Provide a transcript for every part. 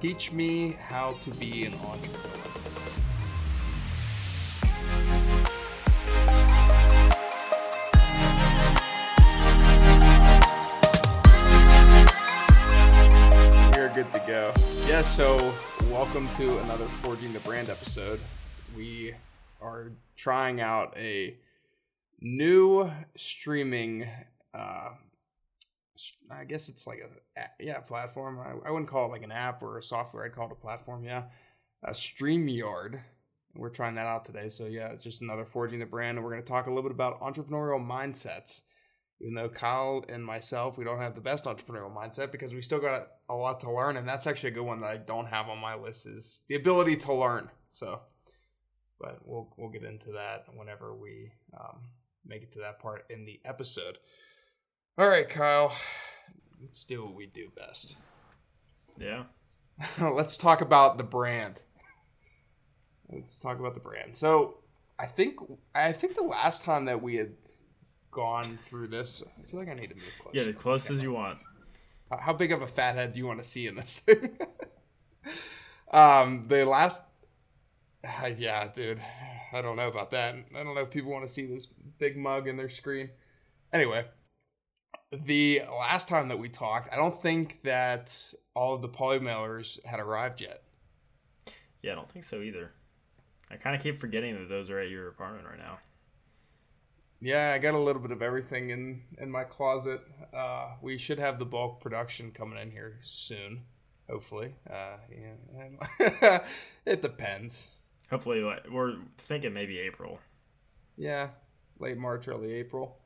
Teach me how to be an entrepreneur. We're good to go. Yeah, so welcome to another Forging the Brand episode. We are trying out a new streaming uh I guess it's like a yeah platform. I, I wouldn't call it like an app or a software. I'd call it a platform. Yeah, a Streamyard. We're trying that out today. So yeah, it's just another forging the brand, and we're going to talk a little bit about entrepreneurial mindsets. Even though Kyle and myself, we don't have the best entrepreneurial mindset because we still got a lot to learn, and that's actually a good one that I don't have on my list is the ability to learn. So, but we'll we'll get into that whenever we um, make it to that part in the episode. All right, Kyle. Let's do what we do best. Yeah. Let's talk about the brand. Let's talk about the brand. So, I think I think the last time that we had gone through this, I feel like I need to move closer. Yeah, as close as you want. How big of a fathead do you want to see in this thing? um, the last, uh, yeah, dude, I don't know about that. I don't know if people want to see this big mug in their screen. Anyway, the last time that we talked, I don't think that all of the poly mailers had arrived yet. Yeah, I don't think so either. I kind of keep forgetting that those are at your apartment right now. Yeah, I got a little bit of everything in in my closet. Uh, we should have the bulk production coming in here soon, hopefully. Uh, yeah, it depends. Hopefully, like, we're thinking maybe April. Yeah, late March, early April.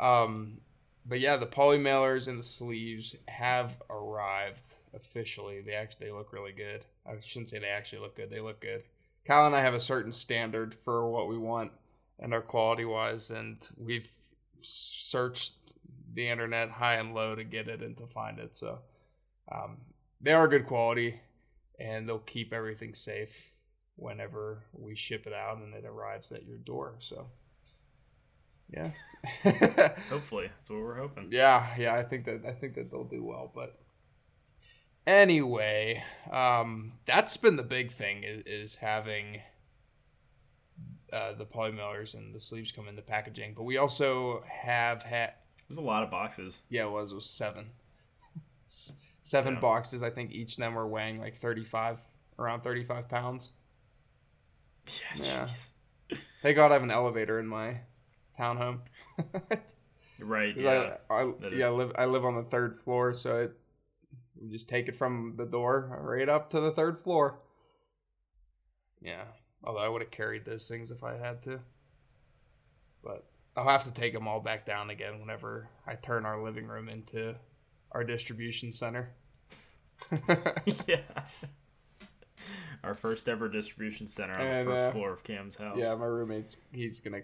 Um, but yeah, the poly mailers and the sleeves have arrived officially. They actually they look really good. I shouldn't say they actually look good. They look good. Kyle and I have a certain standard for what we want and our quality wise, and we've searched the internet high and low to get it and to find it. So um, they are good quality, and they'll keep everything safe whenever we ship it out and it arrives at your door. So yeah. Hopefully, that's what we're hoping. Yeah, yeah, I think that I think that they'll do well. But anyway, um, that's been the big thing is, is having uh, the poly mailers and the sleeves come in the packaging. But we also have had. There's a lot of boxes. Yeah, it was. It was seven. Seven yeah. boxes. I think each of them were weighing like 35, around 35 pounds. Yeah, yeah. Thank God I have an elevator in my townhome. right. Yeah. I, I yeah, I live I live on the third floor, so it we just take it from the door right up to the third floor. Yeah. Although I would have carried those things if I had to. But I'll have to take them all back down again whenever I turn our living room into our distribution center. yeah. Our first ever distribution center on and, the first uh, floor of Cam's house. Yeah, my roommate's he's gonna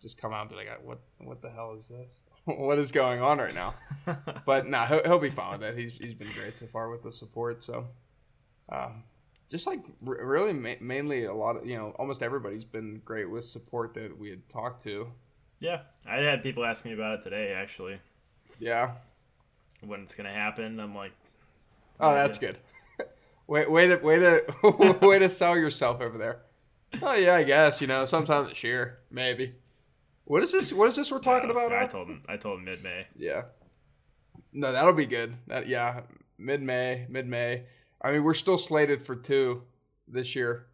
just come out and be like, "What? What the hell is this? what is going on right now?" but nah, he'll, he'll be fine with that. He's he's been great so far with the support. So, um, just like r- really ma- mainly a lot of you know almost everybody's been great with support that we had talked to. Yeah, I had people ask me about it today actually. Yeah. When it's gonna happen, I'm like. Oh, that's good. Wait, wait, to way to way to sell yourself over there. Oh yeah, I guess you know sometimes it's sheer maybe. What is this? What is this we're talking about? I told him. I told him mid May. Yeah. No, that'll be good. That yeah, mid May, mid May. I mean, we're still slated for two this year,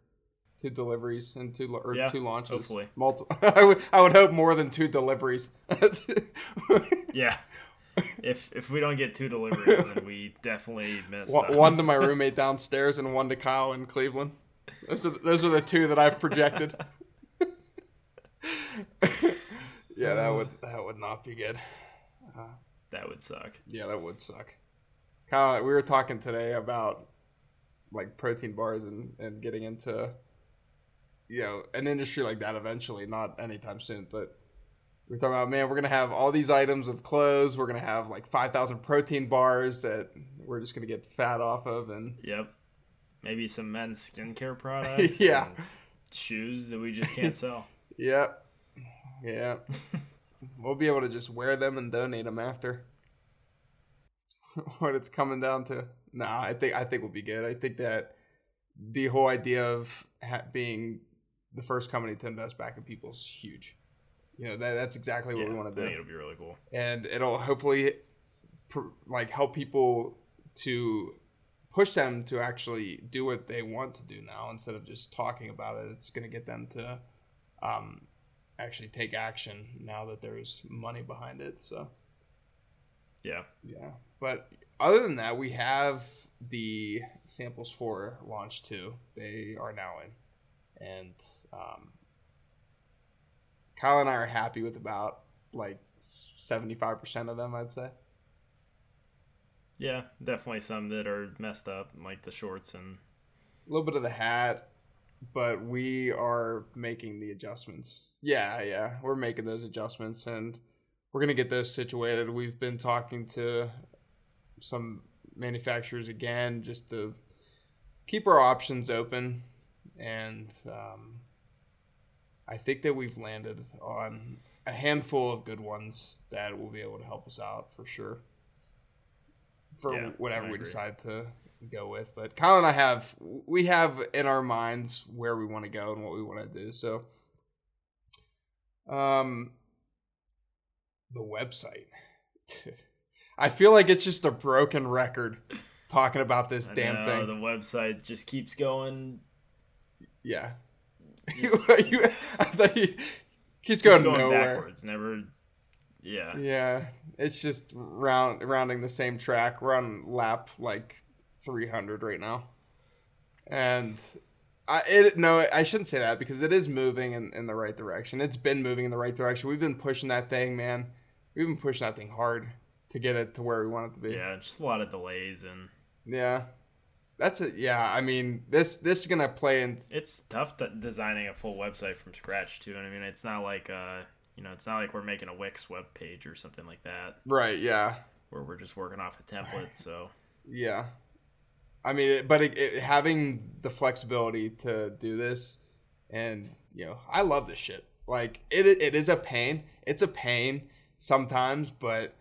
two deliveries and two or yeah, two launches. Hopefully, multiple. I would I would hope more than two deliveries. yeah. If if we don't get two deliveries, then we definitely miss one, one to my roommate downstairs and one to Kyle in Cleveland. Those are those are the two that I've projected. yeah, that would that would not be good. Uh, that would suck. Yeah, that would suck. Kyle, we were talking today about like protein bars and and getting into you know an industry like that eventually, not anytime soon, but we're talking about man, we're gonna have all these items of clothes. We're gonna have like five thousand protein bars that we're just gonna get fat off of, and yep, maybe some men's skincare products. yeah, shoes that we just can't sell. Yep. Yeah. we'll be able to just wear them and donate them after. what it's coming down to. Nah, I think I think we'll be good. I think that the whole idea of ha- being the first company to invest back in people is huge. You know that that's exactly what Yeah, we want to do it'll be really cool. and it'll hopefully pr- like help people to push them to actually do what they want to do now instead of just talking about it it's going to get them to um, actually take action now that there's money behind it so Yeah. yeah but other than that we have the samples for launch 2 they are now in and um, kyle and i are happy with about like 75% of them i'd say Yeah, definitely some that are messed up, like the shorts and a little bit of the hat, but we are making the adjustments. Yeah, yeah, we're making those adjustments and we're gonna get those situated. We've been talking to some manufacturers again just to keep our options open, and um, I think that we've landed on a handful of good ones that will be able to help us out for sure. For Yeah, whatever we decide to go with. But Kyle and I have we have in our minds where we want to go and what we want to do. So um the website. I feel like it's just a broken record talking about this I damn know, thing. The website just keeps going. yeah. Just you, I thought you, he's keeps going, going nowhere. backwards. Never. Yeah. Yeah, it's just round rounding the same track. We're on lap like 300 right now, and I it no, I shouldn't say that because it is moving in, in the right direction. It's been moving in the right direction. We've been pushing that thing, man. We've been pushing that thing hard to get it to where we want it to be. Yeah, just a lot of delays and Yeah. That's it. Yeah, I mean this this is gonna play in. it's tough to designing a full website from scratch too. And I mean, it's not like uh, you know, it's not like we're making a Wix web page or something like that Right. Yeah. where we're just working off a template. So Yeah. I mean, but it, it, having the flexibility to do this, and you know, I love this shit. Like it, it is a pain. It's a pain sometimes, but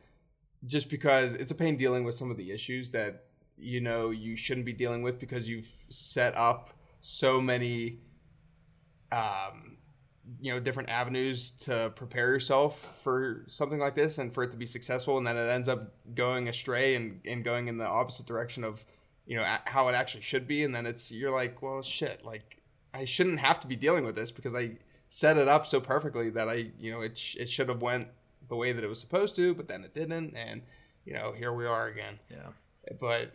just because it's a pain dealing with some of the issues that you know you shouldn't be dealing with because you've set up so many, um, you know, different avenues to prepare yourself for something like this and for it to be successful, and then it ends up going astray and, and going in the opposite direction of you know a- how it actually should be and then it's you're like well shit like i shouldn't have to be dealing with this because i set it up so perfectly that i you know it, sh- it should have went the way that it was supposed to but then it didn't and you know here we are again. Yeah, but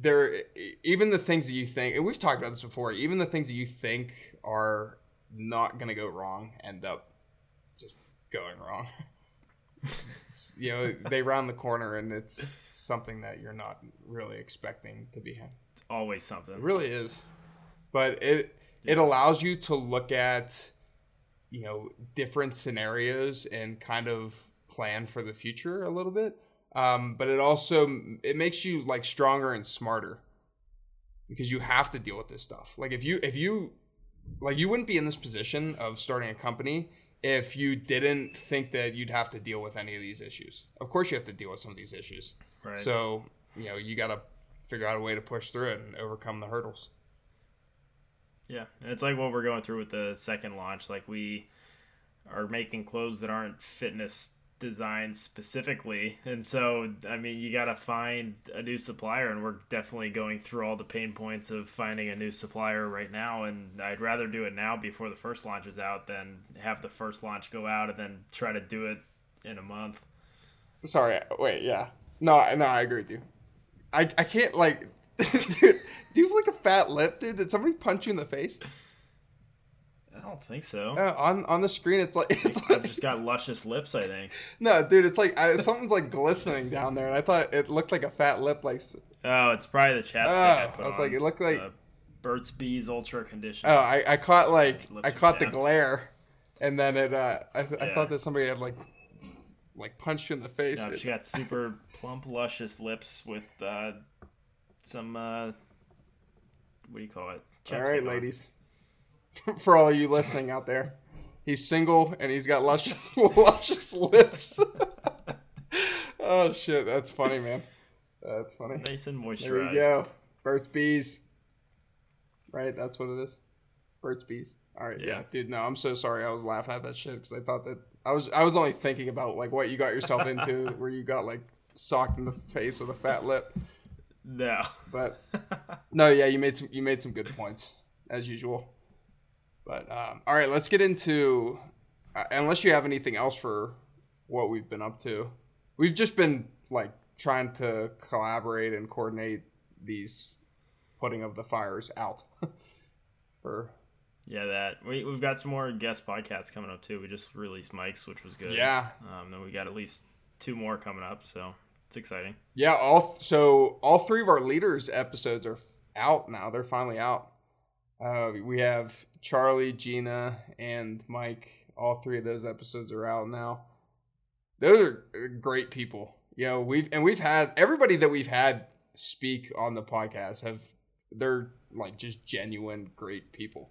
there even the things that you think and we've talked about this before even the things that you think are not going to go wrong end up just going wrong you know they round the corner and it's something that you're not really expecting to be it's always something. it really is. But it it allows you to look at you know different scenarios and kind of plan for the future a little bit. Um, but it also it makes you like stronger and smarter because you have to deal with this stuff. Like if you if you like you wouldn't be in this position of starting a company if you didn't think that you'd have to deal with any of these issues of course you have to deal with some of these issues Right. so you know you got to figure out a way to push through it and overcome the hurdles Yeah, and it's like what we're going through with the second launch. Like we are making clothes that aren't fitness designed specifically, and so I mean, you got to find a new supplier, and we're definitely going through all the pain points of finding a new supplier right now. And I'd rather do it now before the first launch is out than have the first launch go out and then try to do it in a month. Sorry, wait, yeah. No, no, I agree with you. I, I can't like, dude. Do you have like a fat lip, dude? Did somebody punch you in the face? I don't think so. Uh, on on the screen, it's like it's I've like just got luscious lips. I think. no, dude. It's like I, something's like glistening down there, and I thought it looked like a fat lip. Like, Oh, it's probably the chapstick I Oh, put I was on. like, it looked like- Uh, Burt's Bees Ultra Condition. oh, I, I caught like I caught the glare, and then it. uh I, I thought that somebody had like like punched you in the face. No, she got super plump, luscious lips with uh, some uh, what do you call it? All Chapstick right, on. ladies. For all you listening out there, he's single and he's got luscious, luscious lips. oh shit, that's funny, man. That's funny. Nice and moisturized. There we go. Burt's Bees. Right, that's what it is. Burt's Bees. All right, yeah. Yeah. dude. No, I'm so sorry. I was laughing at that shit because I thought that I was I was only thinking about like what you got yourself into, where you got like socked in the face with a fat lip. No. But no, yeah, you made some you made some good points as usual. But um, all right, let's get into uh, unless you have anything else for what we've been up to. We've just been like trying to collaborate and coordinate these putting of the fires out for yeah, that we we've got some more guest podcasts coming up too. We just released Mike's, which was good. yeah Um, then we got at least two more coming up, so it's exciting. yeah all so all three of our leaders episodes are out now. They're finally out. Uh, we have Charlie, Gina, and Mike. All three of those episodes are out now. Those are uh, great people. You know, we've and we've had everybody that we've had speak on the podcast have they're like just genuine great people,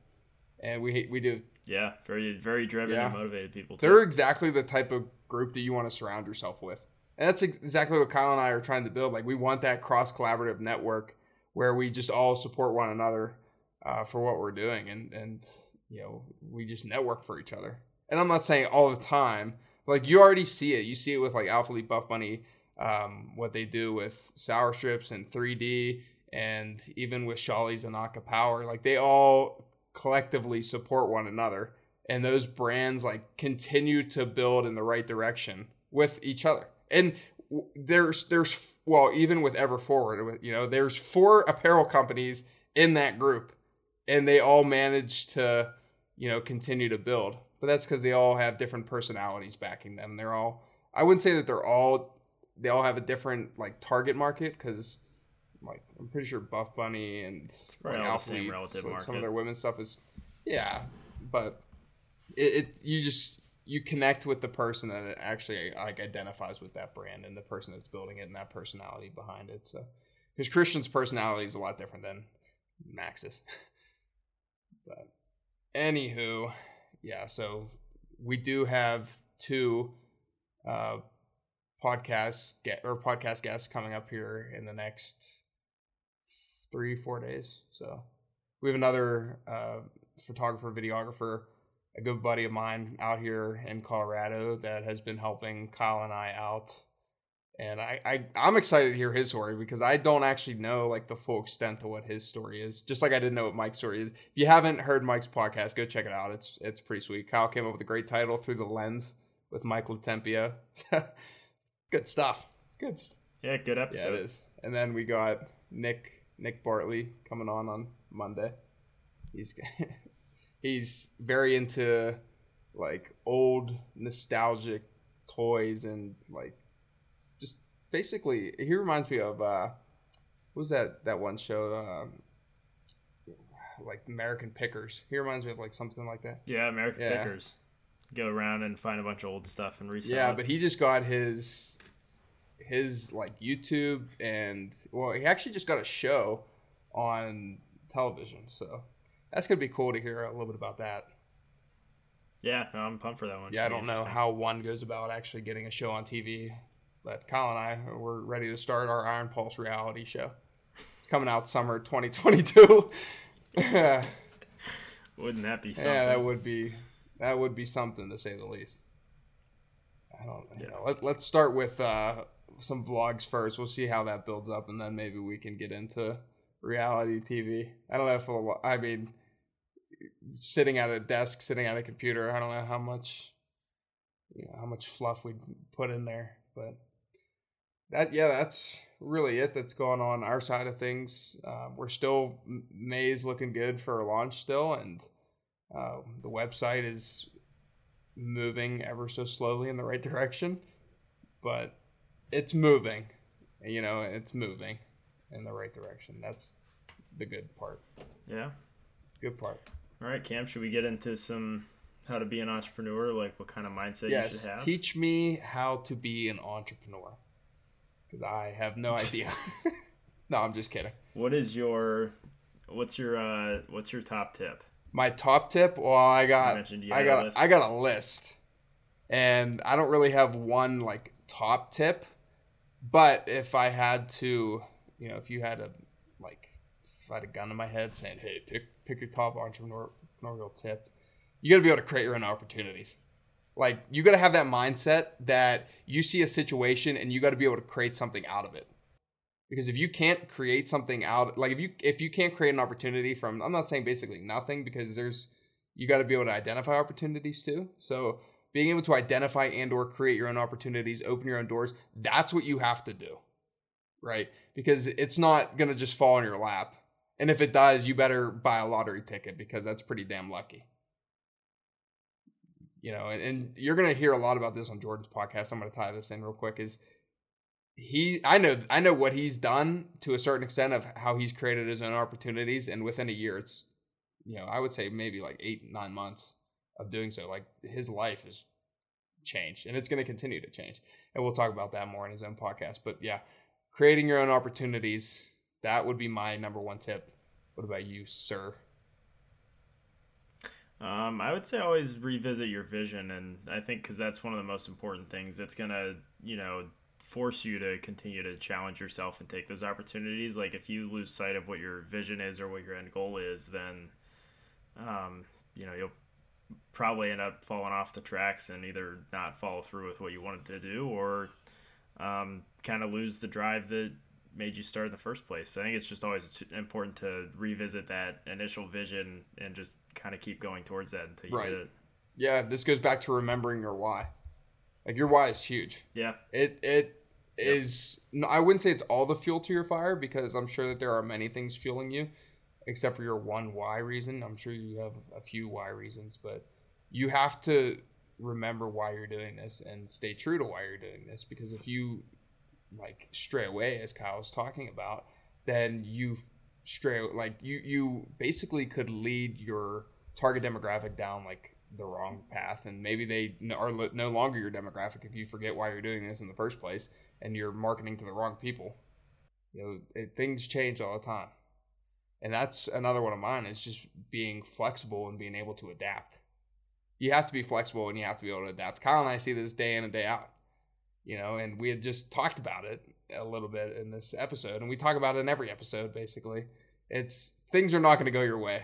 and we we do Yeah, very very driven Yeah. and motivated people. Too. they're exactly the type of group that you want to surround yourself with. And that's exactly what Kyle and I are trying to build. Like we want that cross collaborative network where we just all support one another uh, for what we're doing, and and you know we just network for each other. And I'm not saying all the time, like you already see it. You see it with like Alphalete Buff Bunny, um, what they do with Sour Strips and 3D, and even with Shawley's and Aka Power. Like they all collectively support one another and those brands like continue to build in the right direction with each other. And there's there's well even with Ever Forward, you know, there's four apparel companies in that group, and they all manage to you know continue to build. But that's because they all have different personalities backing them. They're all I wouldn't say that they're all they all have a different like target market because like I'm pretty sure Buff Bunny and probably like, all the same relative like, some of their women's stuff is yeah, but it, it you just you connect with the person that actually like identifies with that brand and the person that's building it and that personality behind it. So because Christian's personality is a lot different than Max's. but anywho, yeah. So we do have two uh, podcast get or podcast guests coming up here in the next three four days. So we have another uh, photographer videographer a good buddy of mine out here in Colorado that has been helping Kyle and I out. And I, I I'm excited to hear his story because I don't actually know like the full extent to what his story is. Just like I didn't know what Mike's story is. If you haven't heard Mike's podcast, go check it out. It's it's pretty sweet. Kyle came up with a great title through the lens with Michael Tempio. good stuff. Good. Yeah, good yeah, episode. it is. And then we got Nick Nick Bartley coming on on Monday. He's he's very into like old nostalgic toys and like basically he reminds me of uh what was that that one show um like American Pickers. He reminds me of like something like that. Yeah, American Yeah. Pickers. Go around and find a bunch of old stuff and resell. Yeah, it. but he just got his his like YouTube and well, he actually just got a show on television. So that's gonna be cool to hear a little bit about that. yeah, no, I'm pumped for that one. Yeah, I don't know how one goes about actually getting a show on TV, but Kyle and I we're ready to start our Iron Pulse reality show. It's coming out summer 2022. Wouldn't that be something? Yeah, that would be that would be something to say the least. I don't you Yeah. know. Let, let's start with uh, some vlogs first. We'll see how that builds up, and then maybe we can get into reality TV. I don't know if we'll, I mean, sitting at a desk, sitting at a computer. I don't know how much, you know, how much fluff we'd put in there, but that yeah, that's really it. That's going on our side of things. Uh, we're still May's looking good for a launch still, and uh, the website is moving ever so slowly in the right direction, but it's moving. You know, it's moving in the right direction. That's the good part. Yeah. It's the good part. All right, Cam. Should we get into some how to be an entrepreneur? Like what kind of mindset you yes, should have? teach me how to be an entrepreneur because I have no idea. no, I'm just kidding. what is your what's your uh what's your top tip? My top tip. Well, I got, I got. I got a list, and I don't really have one like top tip, but if I had to, you know, if you had a like, if I had a gun in my head saying, "Hey, pick pick your top entrepreneurial tip," you got to be able to create your own opportunities. Like you got to have that mindset that you see a situation and you got to be able to create something out of it. Because if you can't create something out, like if you if you can't create an opportunity from, I'm not saying basically nothing because there's you got to be able to identify opportunities too. So being able to identify and or create your own opportunities, open your own doors, that's what you have to do. Right? Because it's not going to just fall in your lap. And if it does, you better buy a lottery ticket because that's pretty damn lucky you know, and, and you're going to hear a lot about this on Jordan's podcast. I'm going to tie this in real quick. Is he? I know, I know what he's done to a certain extent of how he's created his own opportunities, and within a year, it's, you know, I would say maybe like eight, nine months of doing so. Like his life has changed, and it's going to continue to change. And we'll talk about that more in his own podcast. But yeah, creating your own opportunities. That would be my number one tip. What about you, sir? Um, I would say always revisit your vision, and I think because that's one of the most important things. That's gonna, you know, force you to continue to challenge yourself and take those opportunities. Like if you lose sight of what your vision is or what your end goal is, then, um, you know, you'll probably end up falling off the tracks and either not follow through with what you wanted to do or um, kind of lose the drive that made you start in the first place. I think it's just always important to revisit that initial vision and just kind of keep going towards that until you right. get it. Yeah, this goes back to remembering your why. Like your why is huge. Yeah. It it yep. is. I wouldn't say it's all the fuel to your fire because I'm sure that there are many things fueling you, except for your one why reason. I'm sure you have a few why reasons, but you have to remember why you're doing this and stay true to why you're doing this because if you like stray away as Kyle was talking about, then you stray like you you basically could lead your target demographic down like the wrong path. And maybe they are no longer your demographic if you forget why you're doing this in the first place and you're marketing to the wrong people. You know it, things change all the time. And that's another one of mine is just being flexible and being able to adapt. You have to be flexible and you have to be able to adapt. Kyle and i see this day in and day out you know, and we had just talked about it a little bit in this episode, and we talk about it in every episode basically. It's things are not going to go your way,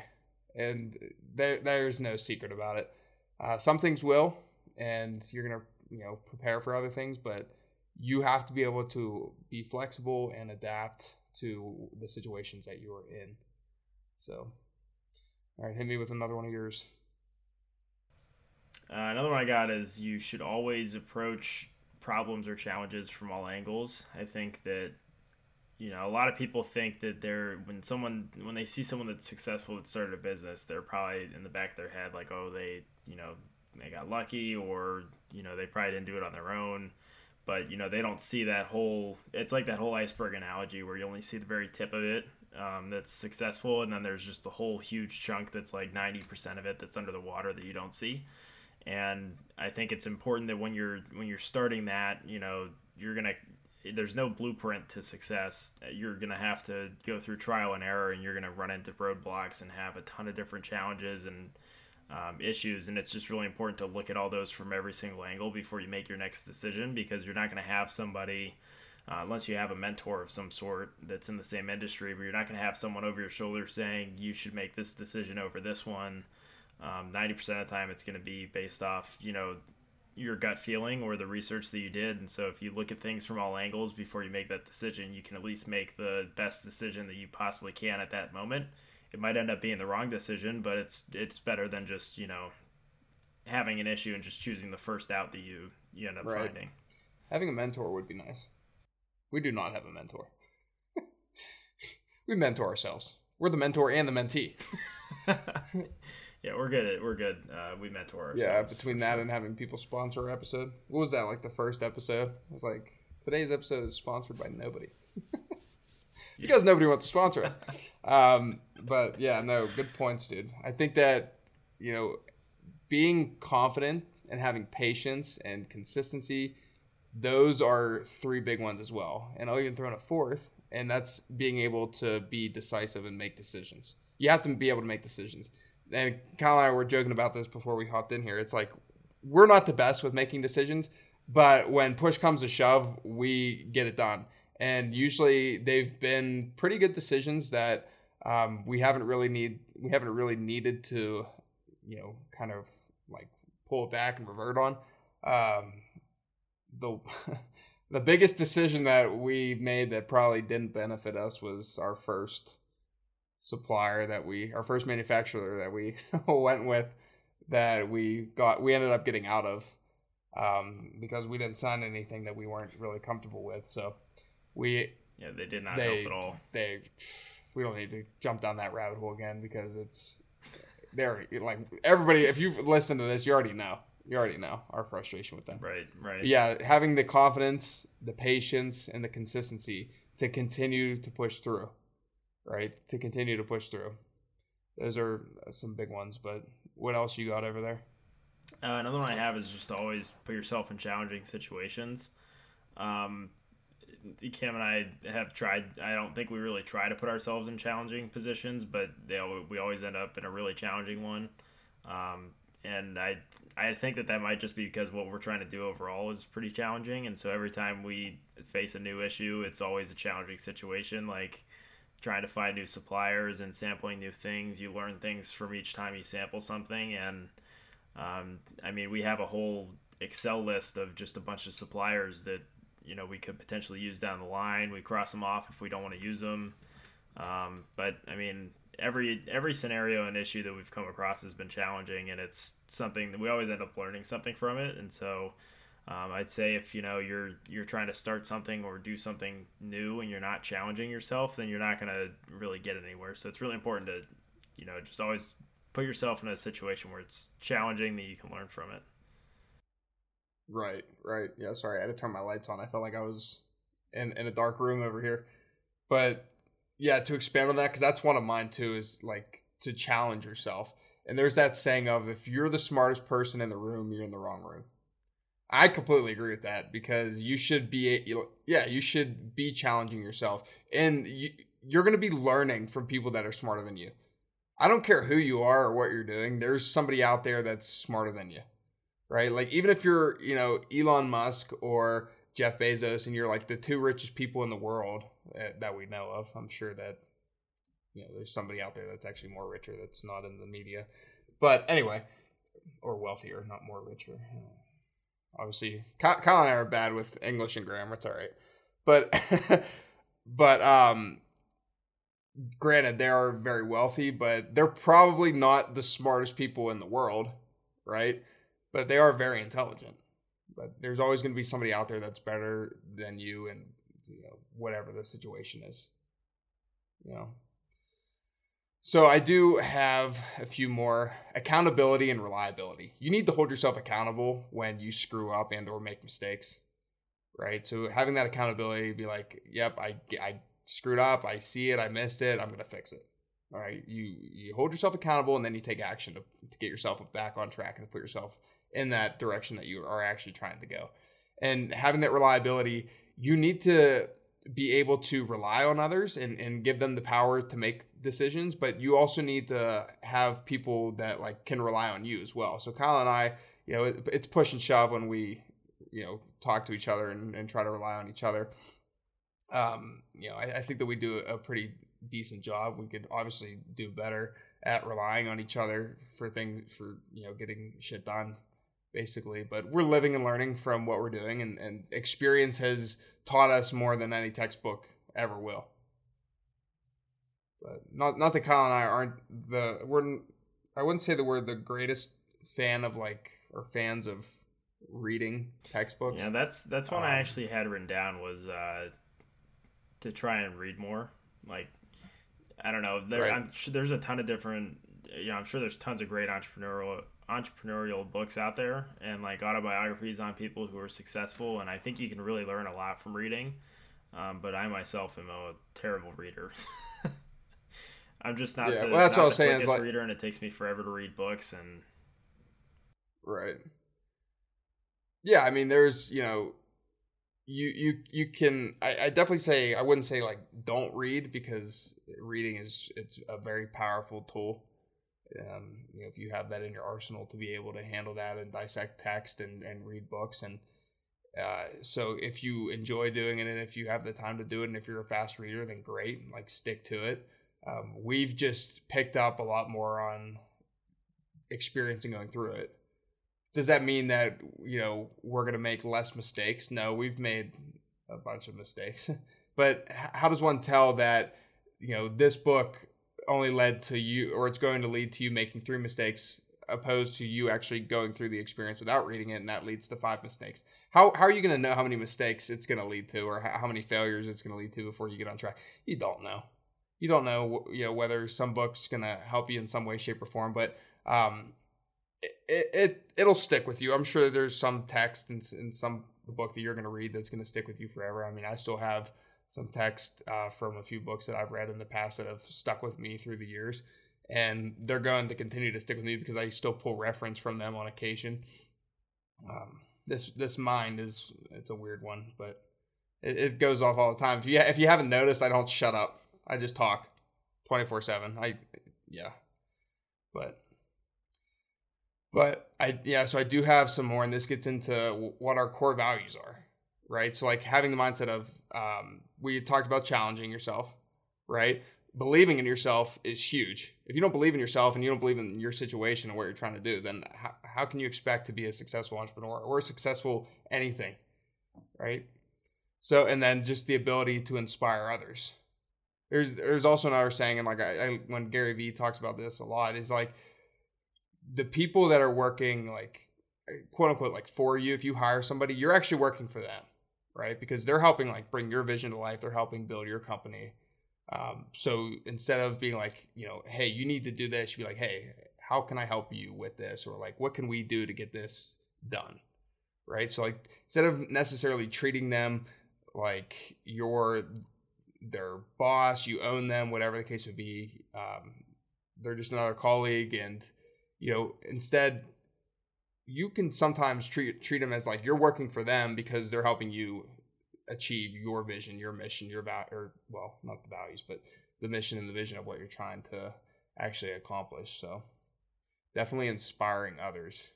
and there there's no secret about it. Uh, some things will, and you're gonna you know prepare for other things, but you have to be able to be flexible and adapt to the situations that you are in. So, all right, hit me with another one of yours. Uh, another one I got is you should always approach problems or challenges from all angles. I think that you know a lot of people think that they're when someone when they see someone that's successful that started a business, they're probably in the back of their head like, oh, they you know they got lucky or you know they probably didn't do it on their own. But you know they don't see that whole. It's like that whole iceberg analogy where you only see the very tip of it um, that's successful, and then there's just the whole huge chunk that's like ninety percent of it that's under the water that you don't see and I think it's important that when you're when you're starting that, you know, you're gonna there's no blueprint to success. You're gonna have to go through trial and error, and you're gonna run into roadblocks and have a ton of different challenges and um, issues. And it's just really important to look at all those from every single angle before you make your next decision, because you're not gonna have somebody. Uh, unless you have a mentor of some sort that's in the same industry, but you're not going to have someone over your shoulder saying you should make this decision over this one um, 90% of the time it's going to be based off you know your gut feeling or the research that you did. And so if you look at things from all angles before you make that decision you can at least make the best decision that you possibly can at that moment. It might end up being the wrong decision but it's it's better than just you know having an issue and just choosing the first out that you you end up right. finding. Having a mentor would be nice. We do not have a mentor. We mentor ourselves. We're the mentor and the mentee Yeah, we're good. At, we're good. Uh, we mentor ourselves. Yeah, between that sure. and having people sponsor our episode. What was that like? The first episode it was like today's episode is sponsored by nobody. because nobody wants to sponsor us. um, but yeah, no, good points, dude. I think that you know, being confident and having patience and consistency, those are three big ones as well. And I'll even throw in a fourth, and that's being able to be decisive and make decisions. You have to be able to make decisions and Kyle and I were joking about this before we hopped in here. It's like we're not the best with making decisions, but when push comes to shove, we get it done. And usually they've been pretty good decisions that um, we haven't really need we haven't really needed to, you know, kind of like pull it back and revert on. Um, the the biggest decision that we made that probably didn't benefit us was our first supplier that we our first manufacturer that we went with that we got we ended up getting out of um, because we didn't sign anything that we weren't really comfortable with. So we yeah they did not they, help at all. They we don't need to jump down that rabbit hole again because it's they're like everybody. If you've listened to this, you already know. You already know our frustration with them. Right, right. Yeah, having the confidence, the patience, and the consistency to continue to push through. Right, to continue to push through. Those are some big ones, but what else you got over there? Uh, another one I have is just always put yourself in challenging situations. Um, Cam and I have tried. I don't think we really try to put ourselves in challenging positions, but they we always end up in a really challenging one. Um, and I I think that that might just be because what we're trying to do overall is pretty challenging, and so every time we face a new issue, it's always a challenging situation. Like trying to find new suppliers and sampling new things. You learn things from each time you sample something, and um, I mean we have a whole Excel list of just a bunch of suppliers that you know we could potentially use down the line. We cross them off if we don't want to use them. Um, but I mean, every every scenario and issue that we've come across has been challenging, and it's something that we always end up learning something from it. And so, um, I'd say if you know you're you're trying to start something or do something new and you're not challenging yourself, then you're not going to really get anywhere. So it's really important to you know just always put yourself in a situation where it's challenging that you can learn from it. Right, right. Yeah, sorry, I had to turn my lights on. I felt like I was in in a dark room over here. But yeah, to expand on that, because that's one of mine too, is like to challenge yourself. And there's that saying of if you're the smartest person in the room, you're in the wrong room. I completely agree with that because you should be, yeah, you should be challenging yourself, and you, you're going to be learning from people that are smarter than you. I don't care who you are or what you're doing. There's somebody out there that's smarter than you right? Like even if you're, you know, Elon Musk or Jeff Bezos and you're like the two richest people in the world that, that we know of, I'm sure that you know there's somebody out there that's actually more richer that's not in the media. But anyway, or wealthier, not more richer. Obviously, Kyle and I are bad with English and grammar. It's all right, but but um, granted, they are very wealthy, but they're probably not the smartest people in the world, right? but they are very intelligent. But there's always going to be somebody out there that's better than you, and you know, whatever the situation is. You know. So I do have a few more accountability and reliability. You need to hold yourself accountable when you screw up and or make mistakes, right? So having that accountability, be like, "Yep, I I screwed up. I see it. I missed it. I'm gonna fix it." All right, you you hold yourself accountable and then you take action to, to get yourself back on track and to put yourself in that direction that you are actually trying to go. And having that reliability, you need to be able to rely on others and, and give them the power to make decisions, but you also need to have people that like can rely on you as well. So Kyle and I, you know, it, it's push and shove when we, you know, talk to each other and, and try to rely on each other. Um, you know, I, I think that we do a pretty decent job. We could obviously do better at relying on each other for things for you know getting shit done basically. But we're living and learning from what we're doing, and, and experience has taught us more than any textbook ever will. But not not that Kyle and I aren't the we're I wouldn't say that we're the greatest fan of like or fans of reading textbooks. Yeah, that's that's one um, I actually had written down was uh, to try and read more. Like I don't know, there, right. I'm sure there's a ton of different. You know, I'm sure there's tons of great entrepreneurial entrepreneurial books out there and like autobiographies on people who are successful and i think you can really learn a lot from reading um, but i myself am a terrible reader i'm just not yeah, the, well, that's what I was saying like, reader and it takes me forever to read books and right yeah i mean there's you know you you you can I, I definitely say i wouldn't say like don't read because reading is it's a very powerful tool um, you know, if you have that in your arsenal to be able to handle that and dissect text and, and read books and Uh, so if you enjoy doing it and if you have the time to do it and if you're a fast reader, then great, like stick to it. Um, we've just picked up a lot more on experience and going through it. Does that mean that you know we're gonna make less mistakes? No, we've made a bunch of mistakes. but how does one tell that you know this book only led to you, or it's going to lead to you making three mistakes, opposed to you actually going through the experience without reading it, and that leads to five mistakes? How how are you going to know how many mistakes it's going to lead to, or how many failures it's going to lead to before you get on track? You don't know. You don't know, you know, whether some book's to help you in some way, shape, or form, but um, it, it it'll stick with you. I'm sure there's some text in, in some book that you're going to read that's going to stick with you forever. I mean, I still have some text uh, from a few books that I've read in the past that have stuck with me through the years, and they're going to continue to stick with me because I still pull reference from them on occasion. Um, this this mind is it's a weird one, but it, it goes off all the time. If you if you haven't noticed, I don't shut up. I just talk twenty four seven. I yeah, but but I yeah, so I do have some more, and this gets into what our core values are, right? So like having the mindset of um, we talked about challenging yourself, right? Believing in yourself is huge. If you don't believe in yourself and you don't believe in your situation and what you're trying to do, then how, how can you expect to be a successful entrepreneur or a successful anything, right? So and then just the ability to inspire others. There's there's also another saying, and like I, I when Gary Vee talks about this a lot, is like the people that are working like quote unquote like for you if you hire somebody you're actually working for them right? Because they're helping like bring your vision to life they're helping build your company. Um, so instead of being like you know hey you need to do this you be like hey how can i help you with this? or like what can we do to get this done? Right? So like instead of necessarily treating them like you're their boss you own them whatever the case would be um, they're just another colleague and you know, instead you can sometimes treat treat them as like you're working for them because they're helping you achieve your vision, your mission, your value, or well, not the values, but the mission and the vision of what you're trying to actually accomplish. So definitely inspiring others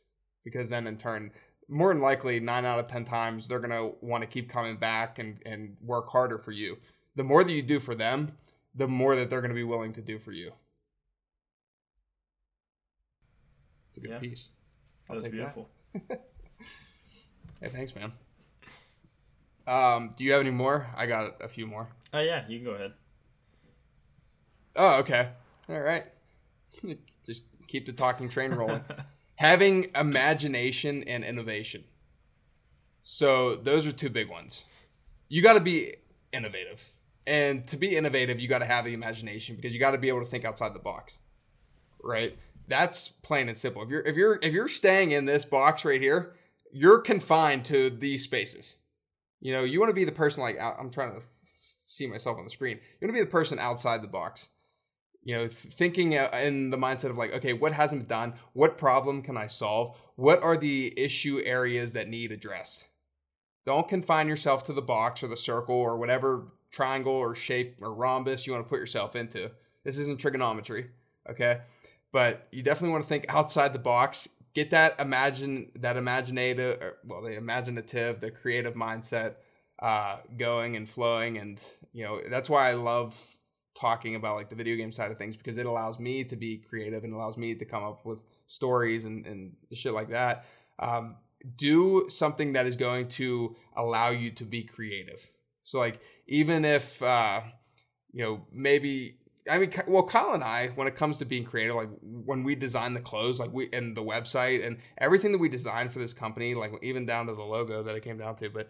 because then in turn, more than likely nine out of 10 times, they're to want to keep coming back and, and work harder for you. The more that you do for them, the more that they're going to be willing to do for you. It's a good yeah. piece. I'll that was beautiful. That. hey, thanks, man. Um, do you have any more? I got a few more. Oh yeah, you can go ahead. Oh, okay. All right. Just keep the talking train rolling. Having imagination and innovation. So those are two big ones. You got to be innovative. And to be innovative, you got to have the imagination because you got to be able to think outside the box. Right? That's plain and simple. If you're if you're if you're staying in this box right here, you're confined to these spaces. You know, you want to be the person like I'm trying to see myself on the screen. You want to be the person outside the box. You know, thinking uh, in the mindset of like, okay, what hasn't been done? What problem can I solve? What are the issue areas that need addressed? Don't confine yourself to the box or the circle or whatever triangle or shape or rhombus you want to put yourself into. This isn't trigonometry, okay? but you definitely want to think outside the box. Get that imagine that imaginative, well, the imaginative, the creative mindset uh, going and flowing, and you know that's why I love talking about like the video game side of things because it allows me to be creative and allows me to come up with stories and, and shit like that. Um, do something that is going to allow you to be creative. So like even if uh, you know maybe I mean, well, Kyle and I, when it comes to being creative, like when we design the clothes, like we and the website and everything that we designed for this company, like even down to the logo that it came down to, but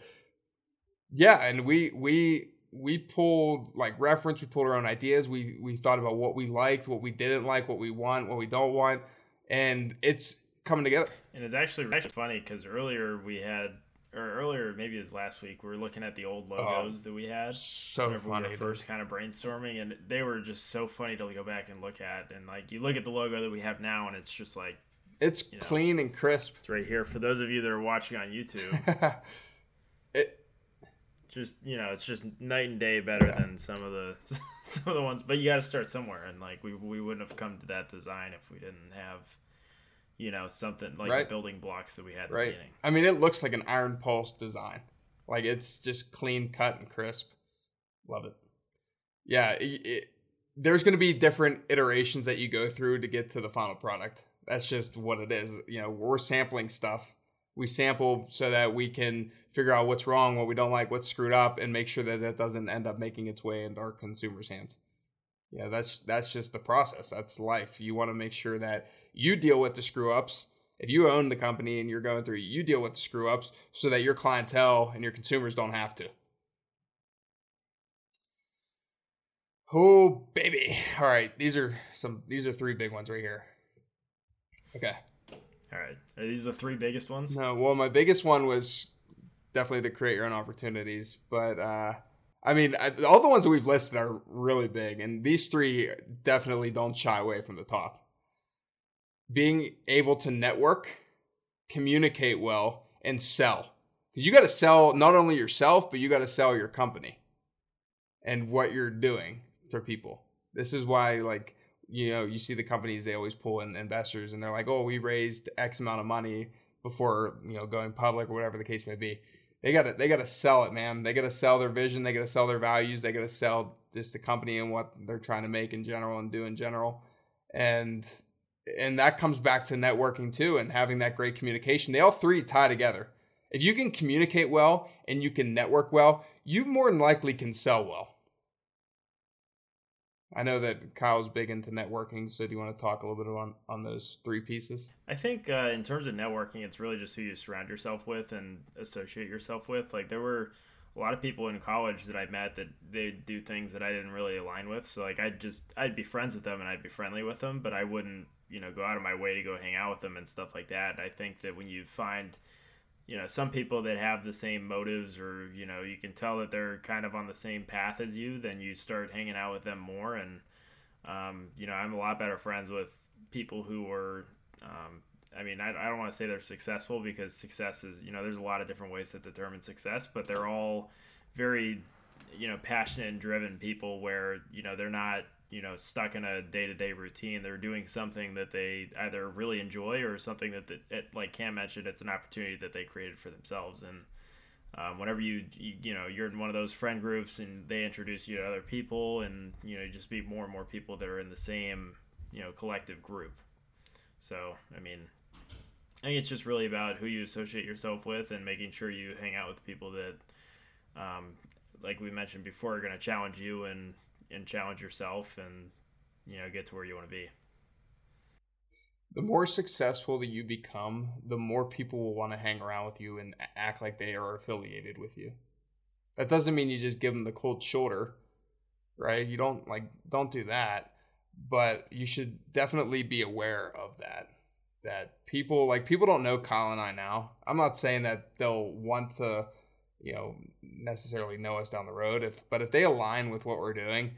yeah, and we we we pulled like reference, we pulled our own ideas, we we thought about what we liked, what we didn't like, what we want, what we don't want, and it's coming together. And it's actually actually funny because earlier we had or earlier, maybe it was last week, we were looking at the old oh, logos that we had. So funny. We first kind of brainstorming, and they were just so funny to go back and look at. And like you look at the logo that we have now, and it's just like it's you know, clean and crisp. It's right here for those of you that are watching on YouTube. it just you know, it's just night and day better yeah. than some of the some of the ones. But you got to start somewhere, and like we we wouldn't have come to that design if we didn't have you know, something like Right. the building blocks that we had at the Right. beginning. I mean, it looks like an Iron Pulse design. Like it's just clean cut and crisp. Love it. Yeah, it, it, there's going to be different iterations that you go through to get to the final product. That's just what it is. You know, we're sampling stuff. We sample so that we can figure out what's wrong, what we don't like, what's screwed up, and make sure that that doesn't end up making its way into our consumers' hands. Yeah, that's that's just the process. That's life. You want to make sure that you deal with the screw ups. If you own the company and you're going through, you deal with the screw ups so that your clientele and your consumers don't have to. Oh baby! All right, these are some. These are three big ones right here. Okay. All right, are these the three biggest ones? No, well, my biggest one was definitely to create your own opportunities, but uh, I mean, I, all the ones that we've listed are really big, and these three definitely don't shy away from the top. Being able to network, communicate well, and sell, because you got to sell not only yourself, but you got to sell your company and what you're doing for people. This is why, like, you know, you see the companies they always pull in investors, and they're like, "Oh, we raised X amount of money before you know going public or whatever the case may be." They gotta they gotta sell it, man. They gotta sell their vision. They gotta sell their values. They gotta sell just the company and what they're trying to make in general and do in general, and and that comes back to networking too and having that great communication. They all three tie together. If you can communicate well and you can network well, you more than likely can sell well. I know that Kyle's big into networking, so do you want to talk a little bit on on those three pieces? I think uh, in terms of networking, it's really just who you surround yourself with and associate yourself with. Like there were a lot of people in college that I met that they do things that I didn't really align with. So like I'd just I'd be friends with them and I'd be friendly with them, but I wouldn't you know go out of my way to go hang out with them and stuff like that. I think that when you find you know some people that have the same motives or you know you can tell that they're kind of on the same path as you then you start hanging out with them more and um, you know i'm a lot better friends with people who are um, i mean I, I don't want to say they're successful because success is you know there's a lot of different ways that determine success but they're all very you know passionate and driven people where you know they're not you know stuck in a day-to-day routine. They're doing something that they either really enjoy or something that, that it, like cam mentioned it's an opportunity that they created for themselves. And um, whenever you, you you know you're in one of those friend groups and they introduce you to other people and you know just meet more and more people that are in the same you know collective group. So i mean i think it's just really about who you associate yourself with and making sure you hang out with people that um, like we mentioned before are going to challenge you and and challenge yourself and you know get to where you want to be The more successful that you become, the more people will want to hang around with you and act like they are affiliated with you. That doesn't mean you just give them the cold shoulder, right? You don't like don't do that, but you should definitely be aware of that. That people like people don't know Kyle and I now. I'm not saying that they'll want to, you know, necessarily know us down the road. If but if they align with what we're doing,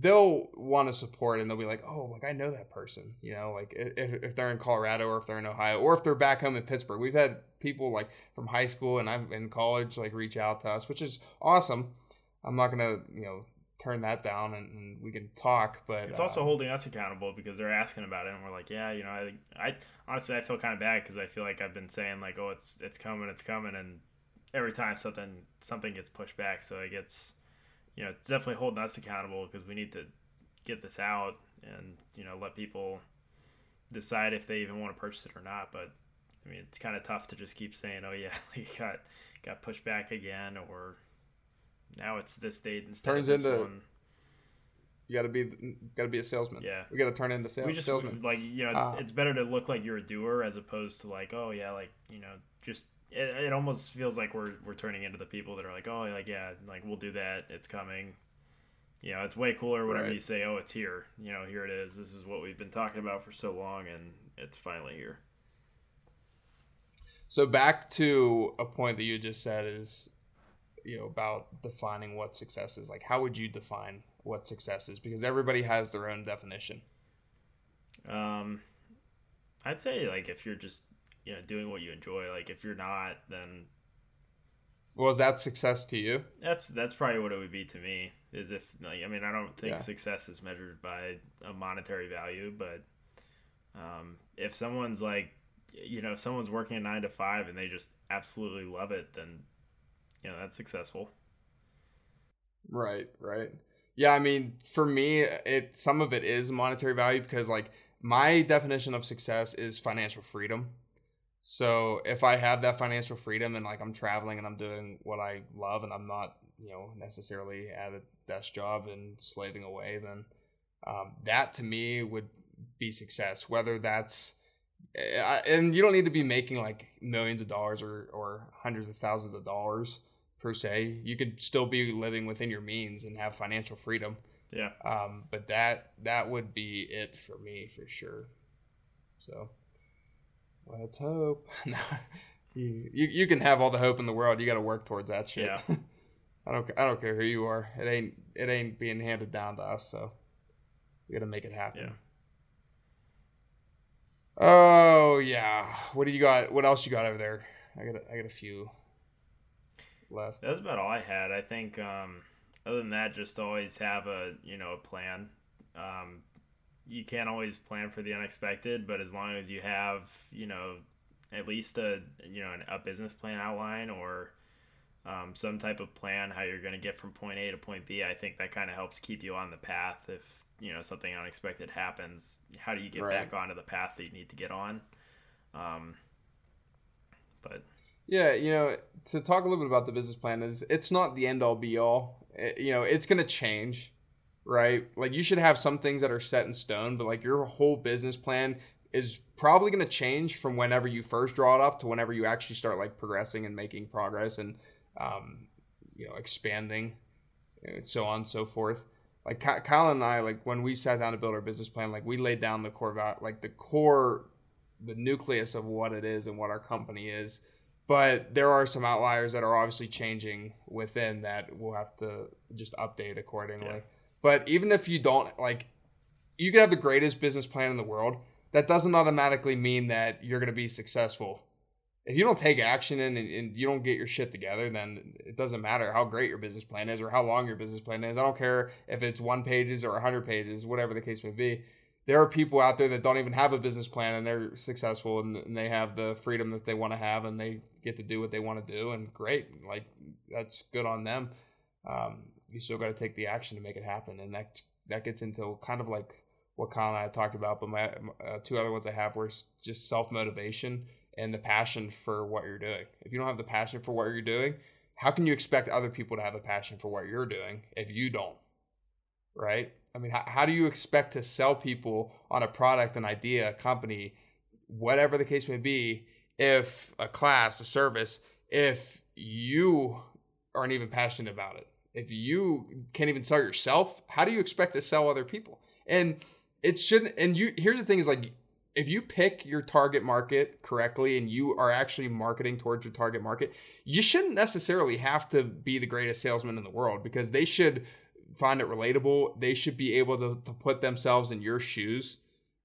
they'll want to support and they'll be like, oh, like I know that person, you know, like if, if they're in Colorado or if they're in Ohio or if they're back home in Pittsburgh. We've had people like from high school and I'm in college like reach out to us, which is awesome. I'm not gonna, you know, turn that down and, and we can talk, but it's also uh, holding us accountable because they're asking about it and we're like yeah you know i i honestly i feel kind of bad because i feel like i've been saying like oh it's it's coming it's coming and every time something something gets pushed back so it gets you know it's definitely holding us accountable because we need to get this out and you know let people decide if they even want to purchase it or not but i mean it's kind of tough to just keep saying oh yeah like got got pushed back again or now it's this date instead Turns of this into- one. you gotta be gotta be a salesman. Yeah. we gotta turn into sales, we just salesman. like you know it's, Ah. it's better to look like you're a doer as opposed to like oh yeah like you know just it, it almost feels like we're we're turning into the people that are like oh like yeah like we'll do that it's coming you know it's way cooler whenever Right. you say oh it's here you know here it is this is what we've been talking about for so long and it's finally here So back to a point that you just said is, you know, about defining what success is. Like, how would you define what success is? Because everybody has their own definition. um i'd say like if you're just you know doing what you enjoy like if you're not then Well, is that success to you? That's that's probably what it would be to me. Is if like I mean I don't think Yeah. success is measured by a monetary value, but um, if someone's like you know, if someone's working a nine to five and they just absolutely love it, then you know that's successful. Right, right. Yeah, I mean, for me, it some of it is monetary value because like my definition of success is financial freedom. So if I have that financial freedom and like I'm traveling and I'm doing what I love and I'm not, you know, necessarily at a desk job and slaving away, then um, that to me would be success. Whether that's eh, and you don't need to be making like millions of dollars or or hundreds of thousands of dollars per se. You could still be living within your means and have financial freedom. Yeah. Um, but that that would be it for me for sure. So let's hope. you, you you can have all the hope in the world. You got to work towards that shit. Yeah. I don't I don't care who you are. It ain't it ain't being handed down to us. So we got to make it happen. Yeah. Oh yeah. What do you got? What else you got over there? I got a, I got a few left. That's about all I had. I think um, other than that, just always have a you know a plan. Um, you can't always plan for the unexpected, but as long as you have you know at least a you know an, a business plan outline or um, some type of plan how you're going to get from point A to point B, I think that kind of helps keep you on the path. If you know something unexpected happens, how do you get right. back onto the path that you need to get on? Um, but yeah, you know, to talk a little bit about the business plan is it's not the end all be all. It, you know, it's going to change, right? Like you should have some things that are set in stone, but like your whole business plan is probably going to change from whenever you first draw it up to whenever you actually start like progressing and making progress and um, you know expanding and so on and so forth like Kyle and I, like when we sat down to build our business plan, like we laid down the core, like the core, the nucleus of what it is and what our company is. But there are some outliers that are obviously changing within that we'll have to just update accordingly. Yeah. But even if you don't like, you could have the greatest business plan in the world. That doesn't automatically mean that you're going to be successful if you don't take action and, and you don't get your shit together, then it doesn't matter how great your business plan is or how long your business plan is. I don't care if it's one pages or a hundred pages, whatever the case may be. There are people out there that don't even have a business plan and they're successful and, and they have the freedom that they want to have and they get to do what they want to do and great, like that's good on them. Um, you still got to take the action to make it happen, and that that gets into kind of like what Colin and I talked about. But my uh, two other ones I have were just self motivation and the passion for what you're doing. If you don't have the passion for what you're doing, how can you expect other people to have a passion for what you're doing if you don't? Right? I mean, how, how do you expect to sell people on a product, an idea, a company, whatever the case may be, if a class, a service, if you aren't even passionate about it? If you can't even sell yourself, how do you expect to sell other people? And it shouldn't, and you, here's the thing is like, if you pick your target market correctly and you are actually marketing towards your target market, you shouldn't necessarily have to be the greatest salesman in the world because they should find it relatable. They should be able to, to put themselves in your shoes,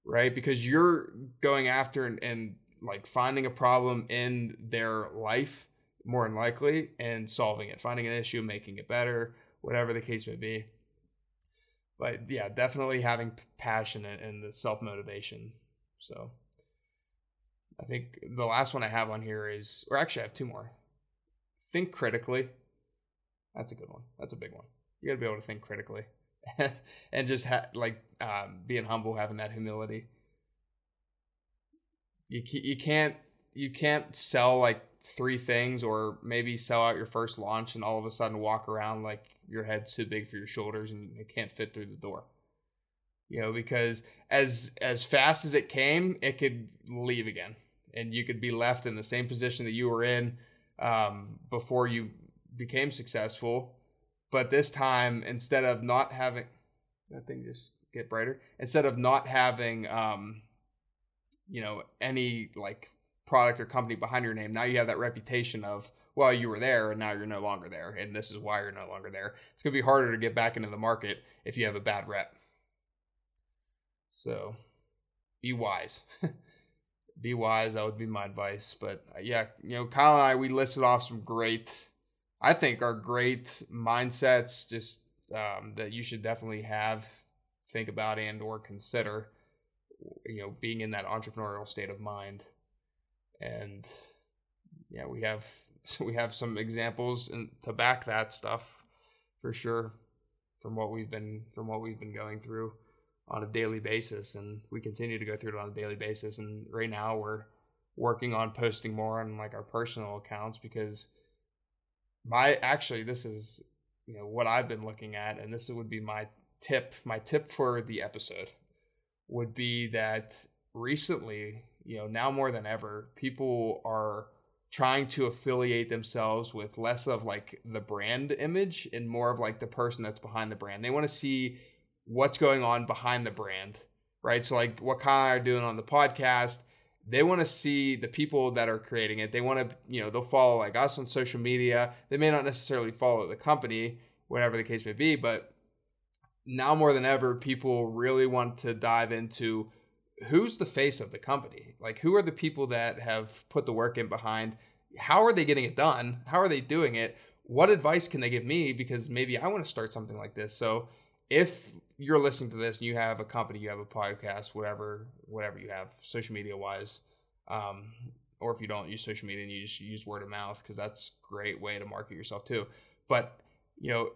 right? Because you're going after and, and like finding a problem in their life more than likely and solving it, finding an issue, making it better, whatever the case may be. But yeah, definitely having passion and, the self motivation so I think the last one I have on here is, or actually, I have two more. Think critically. That's a good one. That's a big one. You got to be able to think critically, and just ha- like um, being humble, having that humility. You you can't you can't sell like three things, or maybe sell out your first launch, and all of a sudden walk around like your head's too big for your shoulders and it can't fit through the door. You know because as as fast as it came it could leave again and you could be left in the same position that you were in um, before you became successful. But this time instead of not having that thing just get brighter. Instead of not having um, you know any like product or company behind your name now you have that reputation of well you were there and now you're no longer there and this is why you're no longer there it's going to be harder to get back into the market if you have a bad rep so be wise. be wise. That would be my advice. But uh, yeah, you know, Kyle and I, we listed off some great, I think are great mindsets just um, that you should definitely have, think about, and or consider, you know, being in that entrepreneurial state of mind. And yeah, we have we have some examples and to back that stuff for sure from what we've been from what we've been going through on a daily basis. And we continue to go through it on a daily basis. And right now we're working on posting more on like our personal accounts because my actually this is you know what I've been looking at. And this would be my tip my tip for the episode would be that recently you know now more than ever people are trying to affiliate themselves with less of like the brand image and more of like the person that's behind the brand they want to see what's going on behind the brand right so like what Kyle and I are doing on the podcast they want to see the people that are creating it. They want to, you know, they'll follow like us on social media. They may not necessarily follow the company, whatever the case may be, but now more than ever, people really want to dive into who's the face of the company? Like, who are the people that have put the work in behind? How are they getting it done? How are they doing it? What advice can they give me? Because maybe I want to start something like this. So, if you're listening to this and you have a company, you have a podcast, whatever, whatever you have, social media wise, um, or if you don't use social media and you just use word of mouth, because that's a great way to market yourself too. But you know,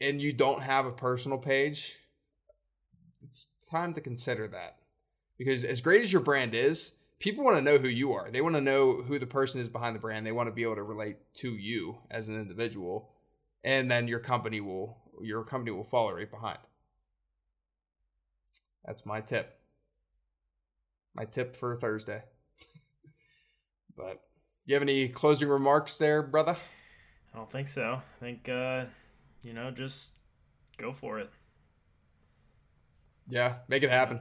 and you don't have a personal page, it's time to consider that because as great as your brand is, people want to know who you are. They want to know who the person is behind the brand. They want to be able to relate to you as an individual, and then your company will your company will follow right behind. That's my tip. My tip for Thursday. but you have any closing remarks there, brother? I don't think so. I think uh, you know, just go for it. Yeah, make it happen.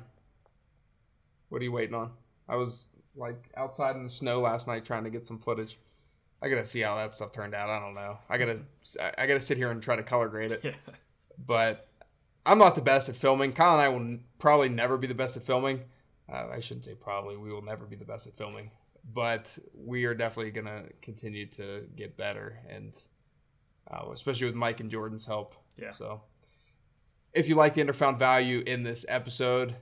What are you waiting on? I was like outside in the snow last night trying to get some footage. I gotta see how that stuff turned out. I don't know. I gotta I gotta sit here and try to color grade it. Yeah. But I'm not the best at filming. Kyle and I will probably never be the best at filming. Uh, I shouldn't say probably. We will never be the best at filming, but we are definitely to continue to get better, and uh, especially with Mike and Jordan's help. Yeah. So, if you like the underfound value in this episode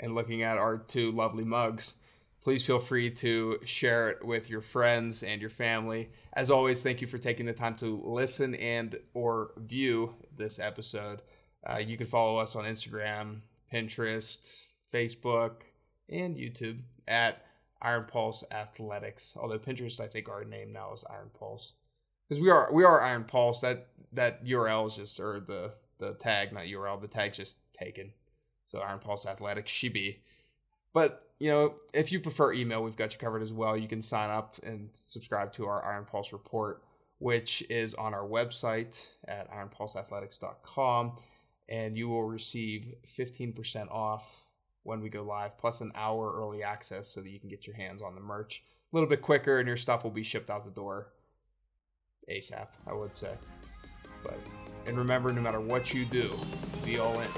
and looking at our two lovely mugs, please feel free to share it with your friends and your family. As always, thank you for taking the time to listen and or view this episode. Uh, you can follow us on Instagram, Pinterest, Facebook, and YouTube at Iron Pulse Athletics. Although Pinterest, I think our name now is Iron Pulse because we are we are Iron Pulse. That that URL is just or the the tag, not URL. The tag's just taken. So Iron Pulse Athletics should be. But you know, if you prefer email, we've got you covered as well. You can sign up and subscribe to our Iron Pulse report, which is on our website at ironpulseathletics.com and you will receive 15% off when we go live, plus an hour early access so that you can get your hands on the merch a little bit quicker and your stuff will be shipped out the door ASAP, I would say. But and remember, no matter what you do, be all in.